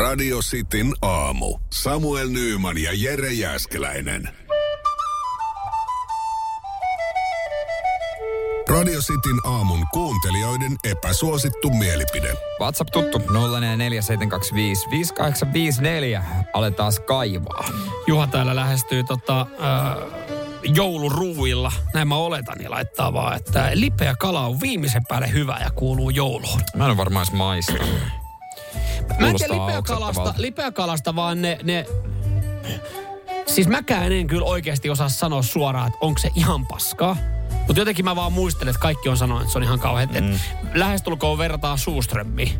Radio Cityn aamu. Samuel Nyyman ja Jere Jäskeläinen. Radio Cityn aamun kuuntelijoiden epäsuosittu mielipide. WhatsApp tuttu 0447255854. Aletaan kaivaa. Juha täällä lähestyy tota, äh, jouluruuilla. Näin mä oletan ja laittaa vaan, että lipeä kala on viimeisen päälle hyvä ja kuuluu jouluun. Mä en varmaan edes maistanut. Mä en tiedä lipeäkalasta, lipeäkalasta, vaan ne, ne... Siis mäkään en kyllä oikeasti osaa sanoa suoraan, että onko se ihan paskaa. Mutta jotenkin mä vaan muistelen, että kaikki on sanonut, että se on ihan kauhean. Mm. Lähestulkoon verrataan Suuströmmiin.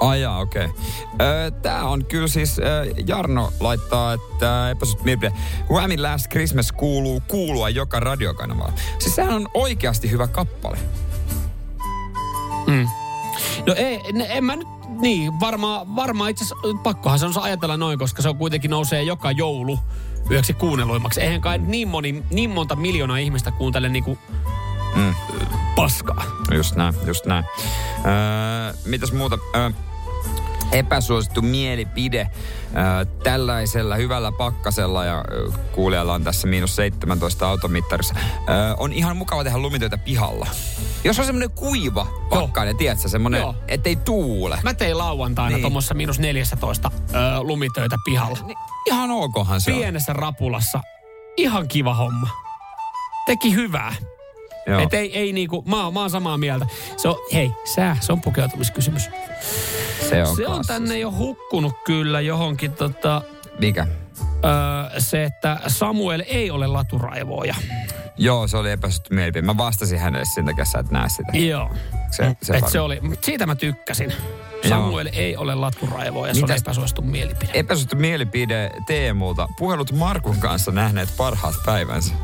Ai jaa, okei. Okay. Tää on kyllä siis, ö, Jarno laittaa, että epäsuht mielipide. Whammy Last Christmas kuuluu kuulua joka radiokanavalla. Siis sehän on oikeasti hyvä kappale. No ei, ne, en mä nyt, niin, varmaan varmaa itse asiassa, pakkohan se on ajatella noin, koska se on kuitenkin nousee joka joulu yöksi kuunnelluimmaksi. Eihän kai niin, moni, niin monta miljoonaa ihmistä kuuntele niinku Mm. paskaa. Just näin, just näin. Öö, mitäs muuta? Öö, epäsuosittu mielipide öö, tällaisella hyvällä pakkasella ja kuulijalla on tässä miinus 17 automittarissa. Öö, on ihan mukava tehdä lumitöitä pihalla. Jos on semmoinen kuiva pakkainen, tiedätkö, semmoinen, Joo. ettei tuule. Mä tein lauantaina Niin. tuommoissa miinus 14 ö, lumitöitä pihalla. Niin, ihan okohan se Pienessä rapulassa. Ihan kiva homma. Teki hyvää. on. Joo. Et ei, ei niinku, mä, mä oon samaa mieltä. Se on, hei, sää, se on pukeutumiskysymys. se on, se on tänne jo hukkunut kyllä johonkin tota, Mikä? öö, se, että Samuel ei ole laturaivoja. Joo, se oli epäsuosittu mielipide. Mä vastasin hänelle sen takia, sä et näe sitä. Joo. Se, se, Et se oli, mut siitä mä tykkäsin. Samuel ei ole laturaivoja, se on Mitäs- epäsuosittu mielipide. Epäsuosittu mielipide Teemulta. Puhelut Markun kanssa nähneet parhaat päivänsä.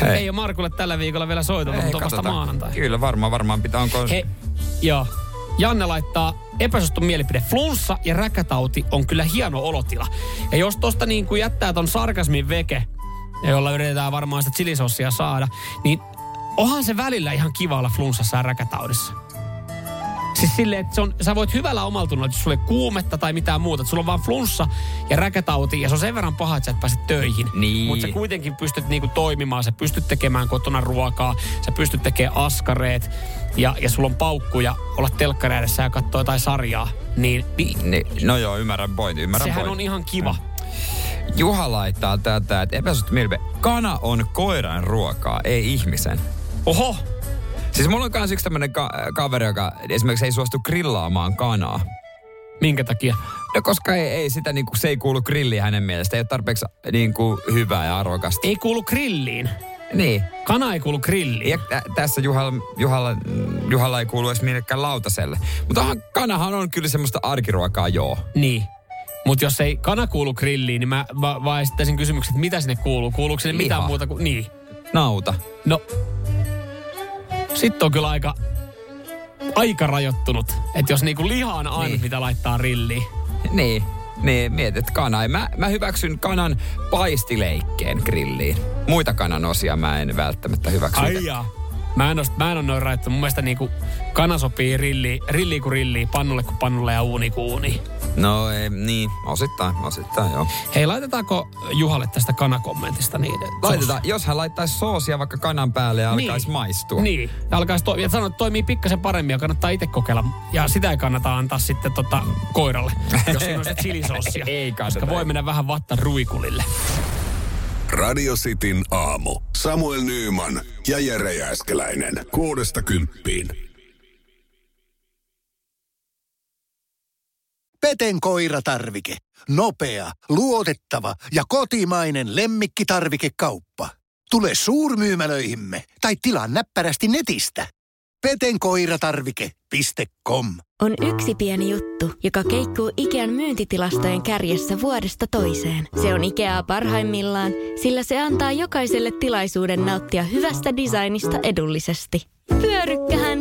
Hei. Ei ole Markulle tällä viikolla vielä soiteltu, mutta on vasta maanantai. Kyllä, varmaan, varmaan pitää. Onko... He, joo. Janne laittaa epäsuosittu mielipide. Flunssa ja räkätauti on kyllä hieno olotila. Ja jos tosta niin kuin jättää ton sarkasmin veke, jolla yritetään varmaan sitä chilisossia saada, niin onhan se välillä ihan kiva olla flunssassa ja räkätaudissa. Siis silleen, että se on, sä voit hyvällä omaltunnolla, että jos sulla ei kuumetta tai mitään muuta, että sulla on vaan flunssa ja räkätauti ja se on sen verran paha, että sä et pääse töihin. Niin. Mutta sä kuitenkin pystyt niinku toimimaan, sä pystyt tekemään kotona ruokaa, sä pystyt tekemään askareet ja, ja sulla on paukkuja olla telkkari ja katsoa jotain sarjaa, niin, niin Niin, no joo, ymmärrän pointin, ymmärrän sehän pointin. on ihan kiva. Juha laittaa tätä, että epäsuosittu mielipide. Kana on koiran ruokaa, ei ihmisen. Oho, Siis mulla on kans yksi tämmönen ka- kaveri, joka esimerkiksi ei suostu grillaamaan kanaa. minkä takia? No koska ei, ei sitä niinku, se ei kuulu grilliin hänen mielestä. Ei ole tarpeeksi niinku, hyvää ja arvokasta. Ei kuulu grilliin. Niin. Kana ei kuulu grilliin. Ja tä- tässä Juhalla, Juhalla, Juhalla ei kuulu edes millekään lautaselle. Mutta kanahan on kyllä semmoista arkiruokaa, joo. Niin. Mutta jos ei kana kuulu grilliin, niin mä, mä vaan esittäisin kysymyksen, että mitä sinne kuuluu? Kuuluuko sinne Liha. mitään muuta kuin... Niin. Nauta. No, sitten on kyllä aika, aika rajoittunut. Että jos niinku liha on ainut, Niin. mitä laittaa rilliin. Niin. Niin, mietit kana. Mä, mä hyväksyn kanan paistileikkeen grilliin. Muita kanan osia mä en välttämättä hyväksy. Ai jaa. Mä en, ole, mä en ole noin rajoittunut. Mun mielestä niinku kana sopii rilliin, rilliin kuin rilliin, pannulle kuin pannulle ja uuni kuin uuni. No ei, niin, osittain, osittain joo. Hei, laitetaanko Juhalle tästä kanakommentista niin? Laitetaan, jos hän laittaisi soosia vaikka kanan päälle ja alkaisi maistua. Niin, ja alkaisi toimia. Ja sanoo, että toimii pikkasen paremmin ja kannattaa itse kokeilla. Ja sitä ei kannata antaa sitten tota koiralle, jos siinä on se chilisossia. Ei kannata. Voi mennä vähän vatta ruikulille. Radio Cityn aamu. Samuel Nyyman ja Jere Jäskeläinen. Kuudesta kymppiin. Peten koiratarvike. Nopea, luotettava ja kotimainen lemmikkitarvikekauppa. Tule suurmyymälöihimme tai tilaa näppärästi netistä. petenkoiratarvike.com. On yksi pieni juttu, joka keikkuu Ikean myyntitilastojen kärjessä vuodesta toiseen. Se on Ikeaa parhaimmillaan, sillä se antaa jokaiselle tilaisuuden nauttia hyvästä designista edullisesti. Pyörykkähän